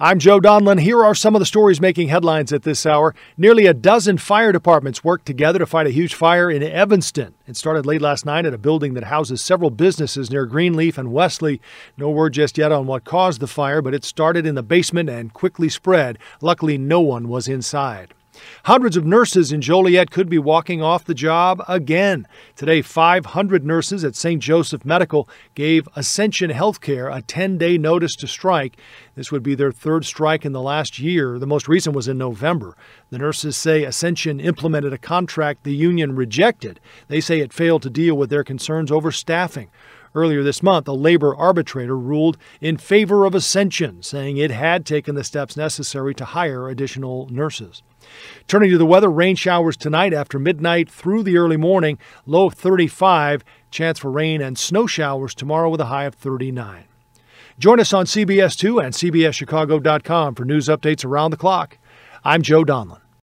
I'm Joe Donlin. Here are some of the stories making headlines at this hour. Nearly a dozen fire departments worked together to fight a huge fire in Evanston. It started late last night at a building that houses several businesses near Greenleaf and Wesley. No word just yet on what caused the fire, but it started in the basement and quickly spread. Luckily, no one was inside. Hundreds of nurses in Joliet could be walking off the job again. Today, 500 nurses at St. Joseph Medical gave Ascension Healthcare a 10 day notice to strike. This would be their third strike in the last year. The most recent was in November. The nurses say Ascension implemented a contract the union rejected. They say it failed to deal with their concerns over staffing. Earlier this month, a labor arbitrator ruled in favor of Ascension, saying it had taken the steps necessary to hire additional nurses. Turning to the weather, rain showers tonight after midnight through the early morning, low 35, chance for rain and snow showers tomorrow with a high of 39. Join us on CBS2 and CBSChicago.com for news updates around the clock. I'm Joe Donlin.